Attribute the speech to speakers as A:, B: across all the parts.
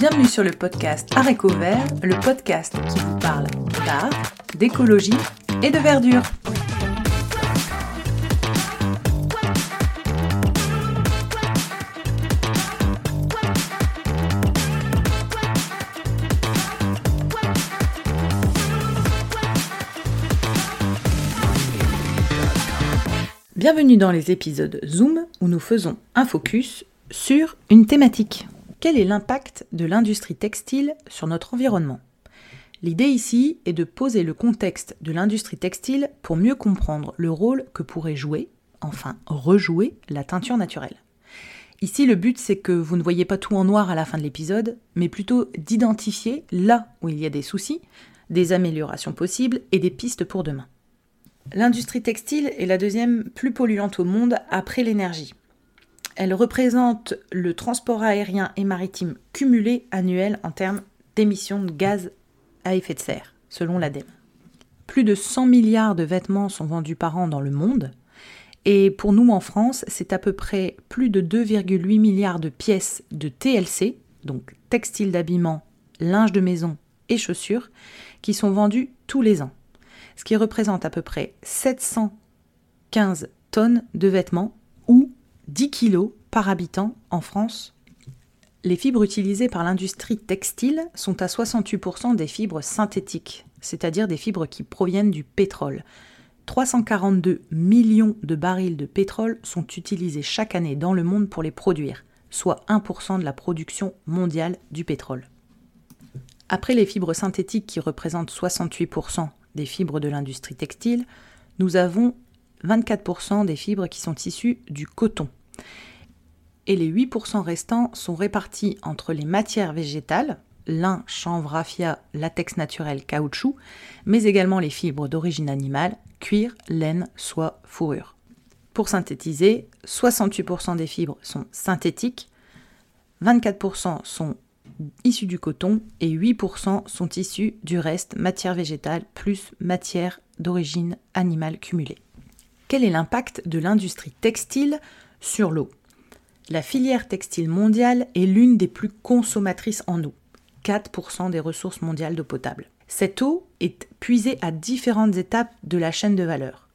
A: Bienvenue sur le podcast Aréco Vert, le podcast qui vous parle d'art, d'écologie et de verdure. Bienvenue dans les épisodes Zoom où nous faisons un focus sur une thématique. Quel est l'impact de l'industrie textile sur notre environnement? L'idée ici est de poser le contexte de l'industrie textile pour mieux comprendre le rôle que pourrait jouer, enfin rejouer, la teinture naturelle. Ici, le but, c'est que vous ne voyez pas tout en noir à la fin de l'épisode, mais plutôt d'identifier là où il y a des soucis, des améliorations possibles et des pistes pour demain. L'industrie textile est la deuxième plus polluante au monde après l'énergie. Elle représente le transport aérien et maritime cumulé annuel en termes d'émissions de gaz à effet de serre, selon l'ADEME. Plus de 100 milliards de vêtements sont vendus par an dans le monde, et pour nous en France, c'est à peu près plus de 2,8 milliards de pièces de TLC, donc textile d'habillement, linge de maison et chaussures, qui sont vendues tous les ans ce qui représente à peu près 715 tonnes de vêtements 10 kilos par habitant en France. Les fibres utilisées par l'industrie textile sont à 68% des fibres synthétiques, c'est-à-dire des fibres qui proviennent du pétrole. 342 millions de barils de pétrole sont utilisés chaque année dans le monde pour les produire, soit 1% de la production mondiale du pétrole. Après les fibres synthétiques qui représentent 68% des fibres de l'industrie textile, nous avons 24% des fibres qui sont issues du coton. Et les 8% restants sont répartis entre les matières végétales, lin, chanvre, raffia, latex naturel, caoutchouc, mais également les fibres d'origine animale, cuir, laine, soie, fourrure. Pour synthétiser, 68% des fibres sont synthétiques, 24% sont issus du coton et 8% sont issus du reste matière végétale plus matière d'origine animale cumulée. Quel est l'impact de l'industrie textile sur l'eau La filière textile mondiale est l'une des plus consommatrices en eau, 4% des ressources mondiales d'eau potable. Cette eau est puisée à différentes étapes de la chaîne de valeur.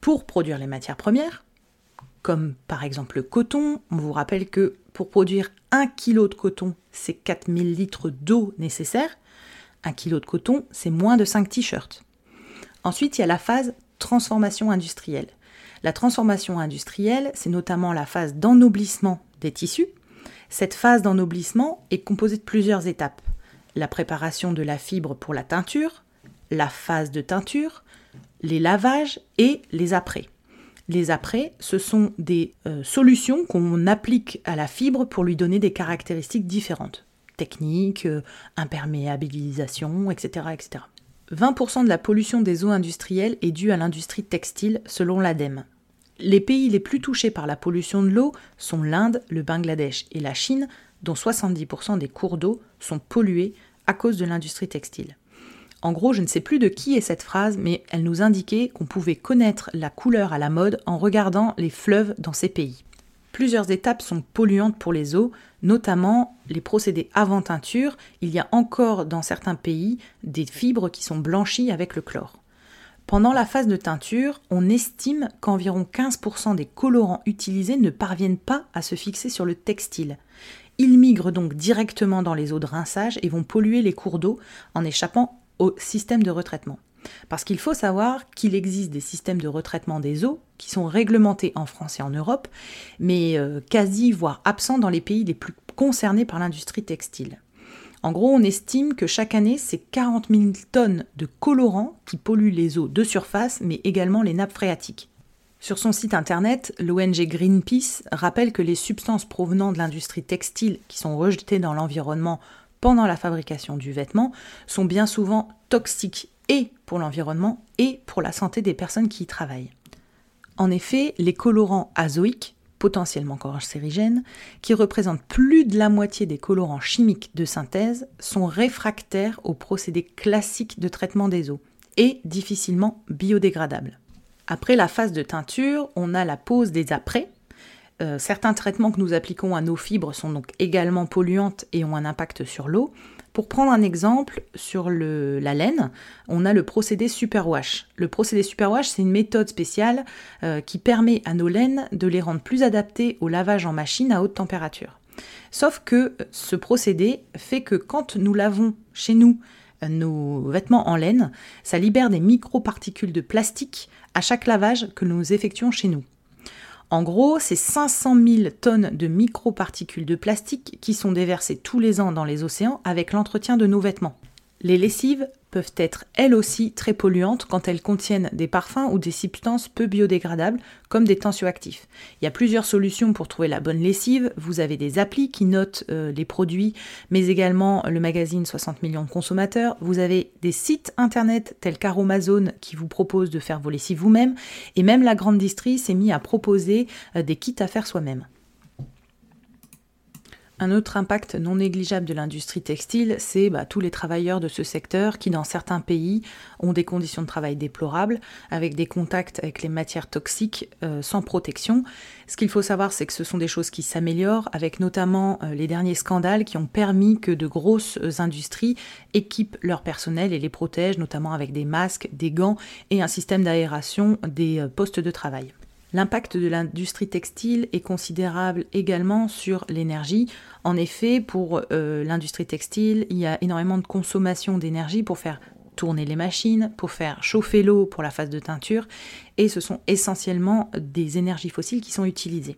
A: Pour produire les matières premières, comme par exemple le coton, on vous rappelle que pour produire 1 kg de coton, c'est 4000 litres d'eau nécessaire. 1 kg de coton, c'est moins de 5 t-shirts. Ensuite, il y a la phase transformation industrielle. La transformation industrielle, c'est notamment la phase d'ennoblissement des tissus. Cette phase d'ennoblissement est composée de plusieurs étapes. La préparation de la fibre pour la teinture, la phase de teinture, les lavages et les après. Les après, ce sont des euh, solutions qu'on applique à la fibre pour lui donner des caractéristiques différentes. Technique, euh, imperméabilisation, etc., etc. 20% de la pollution des eaux industrielles est due à l'industrie textile selon l'ADEME. Les pays les plus touchés par la pollution de l'eau sont l'Inde, le Bangladesh et la Chine, dont 70% des cours d'eau sont pollués à cause de l'industrie textile. En gros, je ne sais plus de qui est cette phrase, mais elle nous indiquait qu'on pouvait connaître la couleur à la mode en regardant les fleuves dans ces pays. Plusieurs étapes sont polluantes pour les eaux, notamment les procédés avant teinture. Il y a encore dans certains pays des fibres qui sont blanchies avec le chlore. Pendant la phase de teinture, on estime qu'environ 15% des colorants utilisés ne parviennent pas à se fixer sur le textile. Ils migrent donc directement dans les eaux de rinçage et vont polluer les cours d'eau en échappant au système de retraitement. Parce qu'il faut savoir qu'il existe des systèmes de retraitement des eaux qui sont réglementés en France et en Europe, mais euh, quasi, voire absents dans les pays les plus concernés par l'industrie textile. En gros, on estime que chaque année, c'est 40 000 tonnes de colorants qui polluent les eaux de surface, mais également les nappes phréatiques. Sur son site internet, l'ONG Greenpeace rappelle que les substances provenant de l'industrie textile qui sont rejetées dans l'environnement pendant la fabrication du vêtement sont bien souvent toxiques et pour l'environnement et pour la santé des personnes qui y travaillent. En effet, les colorants azoïques, potentiellement cancérigènes, qui représentent plus de la moitié des colorants chimiques de synthèse, sont réfractaires aux procédés classiques de traitement des eaux et difficilement biodégradables. Après la phase de teinture, on a la pose des apprêts, Euh, certains traitements que nous appliquons à nos fibres sont donc également polluantes et ont un impact sur l'eau. Pour prendre un exemple, sur la laine, on a le procédé superwash. Le procédé superwash, c'est une méthode spéciale euh, qui permet à nos laines de les rendre plus adaptées au lavage en machine à haute température. Sauf que ce procédé fait que quand nous lavons chez nous nos vêtements en laine, ça libère des microparticules de plastique à chaque lavage que nous effectuons chez nous. En gros, c'est 500 000 tonnes de microparticules de plastique qui sont déversées tous les ans dans les océans avec l'entretien de nos vêtements. Les lessives peuvent être elles aussi très polluantes quand elles contiennent des parfums ou des substances peu biodégradables comme des tensioactifs. Il y a plusieurs solutions pour trouver la bonne lessive. Vous avez des applis qui notent euh, les produits, mais également le magazine 60 millions de consommateurs. Vous avez des sites internet tels qu'Aromazone qui vous proposent de faire vos lessives vous-même. Et même la grande distrie s'est mis à proposer euh, des kits à faire soi-même. Un autre impact non négligeable de l'industrie textile, c'est bah, tous les travailleurs de ce secteur qui, dans certains pays, ont des conditions de travail déplorables, avec des contacts avec les matières toxiques euh, sans protection. Ce qu'il faut savoir, c'est que ce sont des choses qui s'améliorent, avec notamment euh, les derniers scandales qui ont permis que de grosses industries équipent leur personnel et les protègent, notamment avec des masques, des gants et un système d'aération des euh, postes de travail. L'impact de l'industrie textile est considérable également sur l'énergie. En effet, pour euh, l'industrie textile, il y a énormément de consommation d'énergie pour faire tourner les machines, pour faire chauffer l'eau pour la phase de teinture, et ce sont essentiellement des énergies fossiles qui sont utilisées.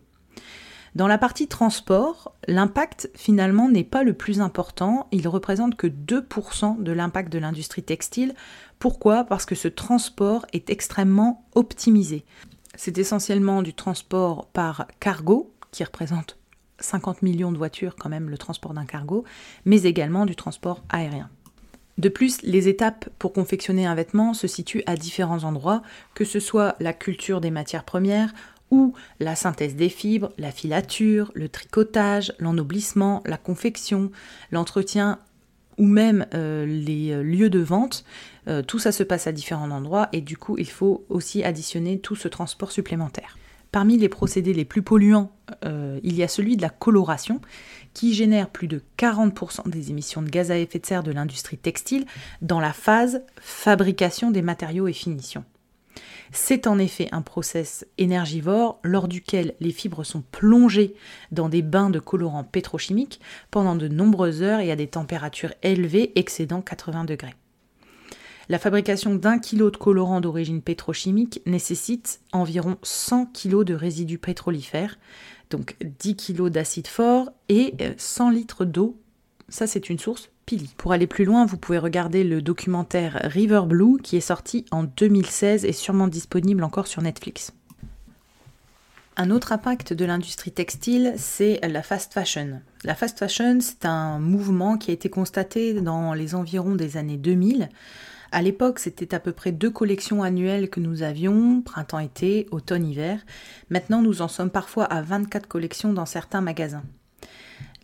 A: Dans la partie transport, l'impact finalement n'est pas le plus important, il représente que 2% de l'impact de l'industrie textile. Pourquoi? Parce que ce transport est extrêmement optimisé. C'est essentiellement du transport par cargo, qui représente 50 millions de voitures quand même le transport d'un cargo, mais également du transport aérien. De plus, les étapes pour confectionner un vêtement se situent à différents endroits, que ce soit la culture des matières premières ou la synthèse des fibres, la filature, le tricotage, l'ennoblissement, la confection, l'entretien ou même euh, les euh, lieux de vente, euh, tout ça se passe à différents endroits et du coup il faut aussi additionner tout ce transport supplémentaire. Parmi les procédés les plus polluants, il y a celui de la coloration qui génère plus de 40% des émissions de gaz à effet de serre de l'industrie textile dans la phase fabrication des matériaux et finitions. C'est en effet un process énergivore lors duquel les fibres sont plongées dans des bains de colorants pétrochimiques pendant de nombreuses heures et à des températures élevées excédant 80 degrés. La fabrication d'un kilo de colorant d'origine pétrochimique nécessite environ 100 kg de résidus pétrolifères, donc 10 kg d'acide fort et 100 litres d'eau. Ça, c'est une source pour aller plus loin, vous pouvez regarder le documentaire River Blue qui est sorti en 2016 et sûrement disponible encore sur Netflix. Un autre impact de l'industrie textile, c'est la fast fashion. La fast fashion, c'est un mouvement qui a été constaté dans les environs des années 2000. À l'époque, c'était à peu près deux collections annuelles que nous avions, printemps-été, automne-hiver. Maintenant, nous en sommes parfois à 24 collections dans certains magasins.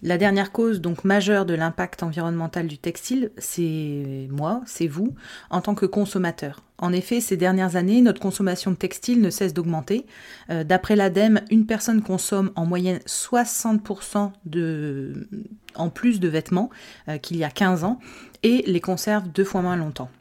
A: La dernière cause donc majeure de l'impact environnemental du textile, c'est moi, c'est vous, en tant que consommateur. En effet, ces dernières années, notre consommation de textile ne cesse d'augmenter. Euh, d'après l'ADEME, une personne consomme en moyenne 60% de, en plus de vêtements euh, qu'il y a 15 ans et les conserve deux fois moins longtemps.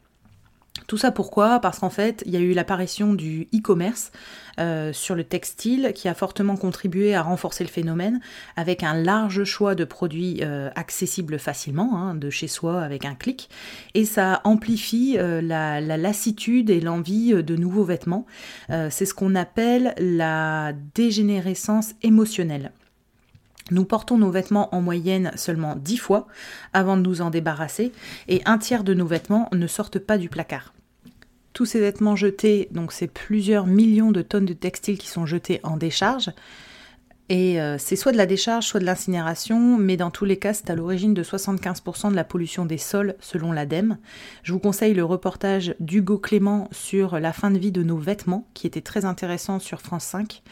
A: Tout ça pourquoi? Parce qu'en fait, il y a eu l'apparition du e-commerce euh, sur le textile qui a fortement contribué à renforcer le phénomène avec un large choix de produits euh, accessibles facilement, hein, de chez soi avec un clic. Et ça amplifie euh, la, la, lassitude et l'envie de nouveaux vêtements. C'est ce qu'on appelle la dégénérescence émotionnelle. Nous portons nos vêtements en moyenne seulement 10 fois avant de nous en débarrasser et un tiers de nos vêtements ne sortent pas du placard. Tous ces vêtements jetés, donc c'est plusieurs millions de tonnes de textiles qui sont jetés en décharge. Et euh, c'est soit de la décharge, soit de l'incinération, mais dans tous les cas, c'est à l'origine de 75% de la pollution des sols, selon l'ADEME. Je vous conseille le reportage d'Hugo Clément sur la fin de vie de nos vêtements, qui était très intéressant sur France 5.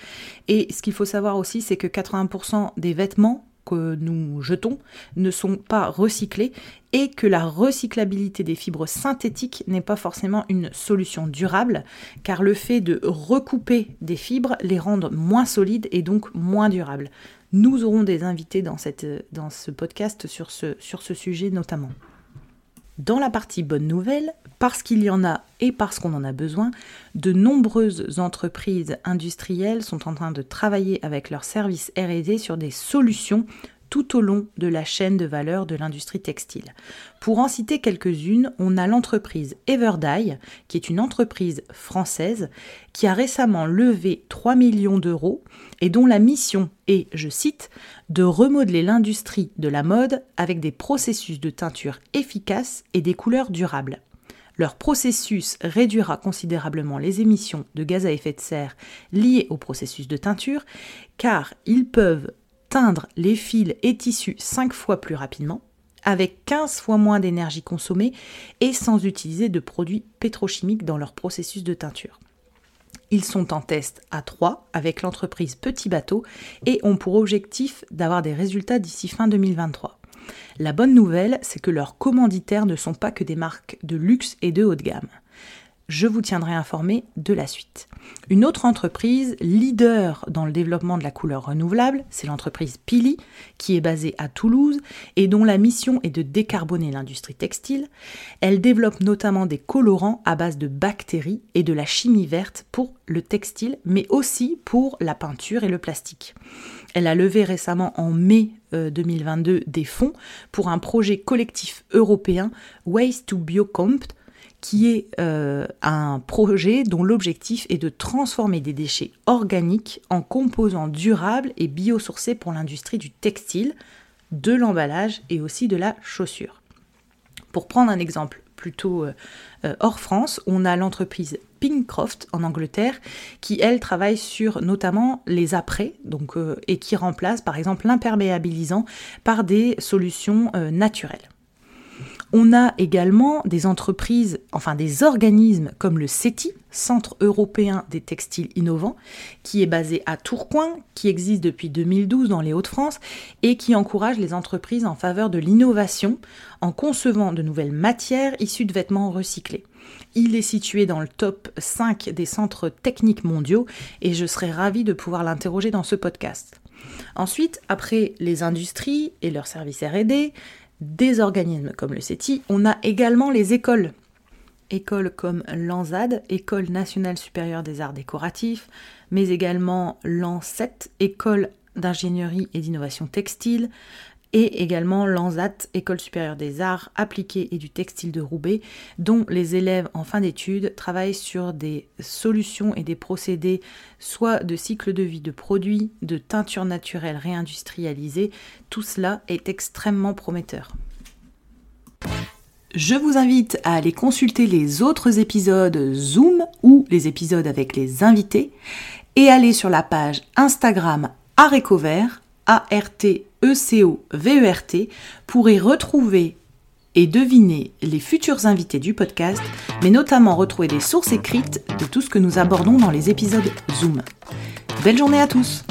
A: Et ce qu'il faut savoir aussi, c'est que 80% des vêtements que nous jetons ne sont pas recyclés et que la recyclabilité des fibres synthétiques n'est pas forcément une solution durable car le fait de recouper des fibres les rend moins solides et donc moins durables. Nous aurons des invités dans, ce podcast sur ce sujet notamment. Dans la partie bonne nouvelle, parce qu'il y en a et parce qu'on en a besoin, de nombreuses entreprises industrielles sont en train de travailler avec leurs services RD sur des solutions tout au long de la chaîne de valeur de l'industrie textile. Pour en citer quelques-unes, on a l'entreprise Everdye, qui est une entreprise française qui a récemment levé 3 millions d'euros et dont la mission est, je cite, de remodeler l'industrie de la mode avec des processus de teinture efficaces et des couleurs durables. Leur processus réduira considérablement les émissions de gaz à effet de serre liées au processus de teinture, car ils peuvent teindre les fils et tissus 5 fois plus rapidement, avec 15 fois moins d'énergie consommée et sans utiliser de produits pétrochimiques dans leur processus de teinture. Ils sont en test à 3 avec l'entreprise Petit Bateau et ont pour objectif d'avoir des résultats d'ici fin 2023. La bonne nouvelle, c'est que leurs commanditaires ne sont pas que des marques de luxe et de haut de gamme je vous tiendrai informé de la suite. Une autre entreprise leader dans le développement de la couleur renouvelable, c'est l'entreprise Pili, qui est basée à Toulouse et dont la mission est de décarboner l'industrie textile. Elle développe notamment des colorants à base de bactéries et de la chimie verte pour le textile, mais aussi pour la peinture et le plastique. Elle a levé récemment en mai 2022 euh, des fonds pour un projet collectif européen Waste to Biocompt qui est euh, un projet dont l'objectif est de transformer des déchets organiques en composants durables et biosourcés pour l'industrie du textile, de l'emballage et aussi de la chaussure. Pour prendre un exemple plutôt euh, euh, hors France, on a l'entreprise Pinkcroft en Angleterre qui elle travaille sur notamment les donc et qui remplace par exemple l'imperméabilisant par des solutions naturelles. On a également des entreprises, enfin des organismes comme le CETI, Centre européen des textiles innovants, qui est basé à Tourcoing, qui existe depuis 2012 dans les Hauts-de-France et qui encourage les entreprises en faveur de l'innovation en concevant de nouvelles matières issues de vêtements recyclés. Il est situé dans le top 5 des centres techniques mondiaux et je serais ravie de pouvoir l'interroger dans ce podcast. Ensuite, après les industries et leurs services RD, des organismes comme le CETI, on a également les écoles. Écoles comme l'ANSAD, École nationale supérieure des arts décoratifs, mais également l'ANSET, École d'ingénierie et d'innovation textile, et également l'ANSAT, École supérieure des arts appliqués et du textile de Roubaix, dont les élèves en fin d'études travaillent sur des solutions et des procédés soit de cycle de vie de produits, de teinture naturelle réindustrialisée. Tout cela est extrêmement prometteur. Je vous invite à aller consulter les autres épisodes Zoom ou les épisodes avec les invités et aller sur la page Instagram Arécovert, A-R-T E-C-O-V-E-R-T, retrouver et deviner les futurs invités du podcast, mais notamment retrouver des sources écrites de tout ce que nous abordons dans les épisodes Zoom. Belle journée à tous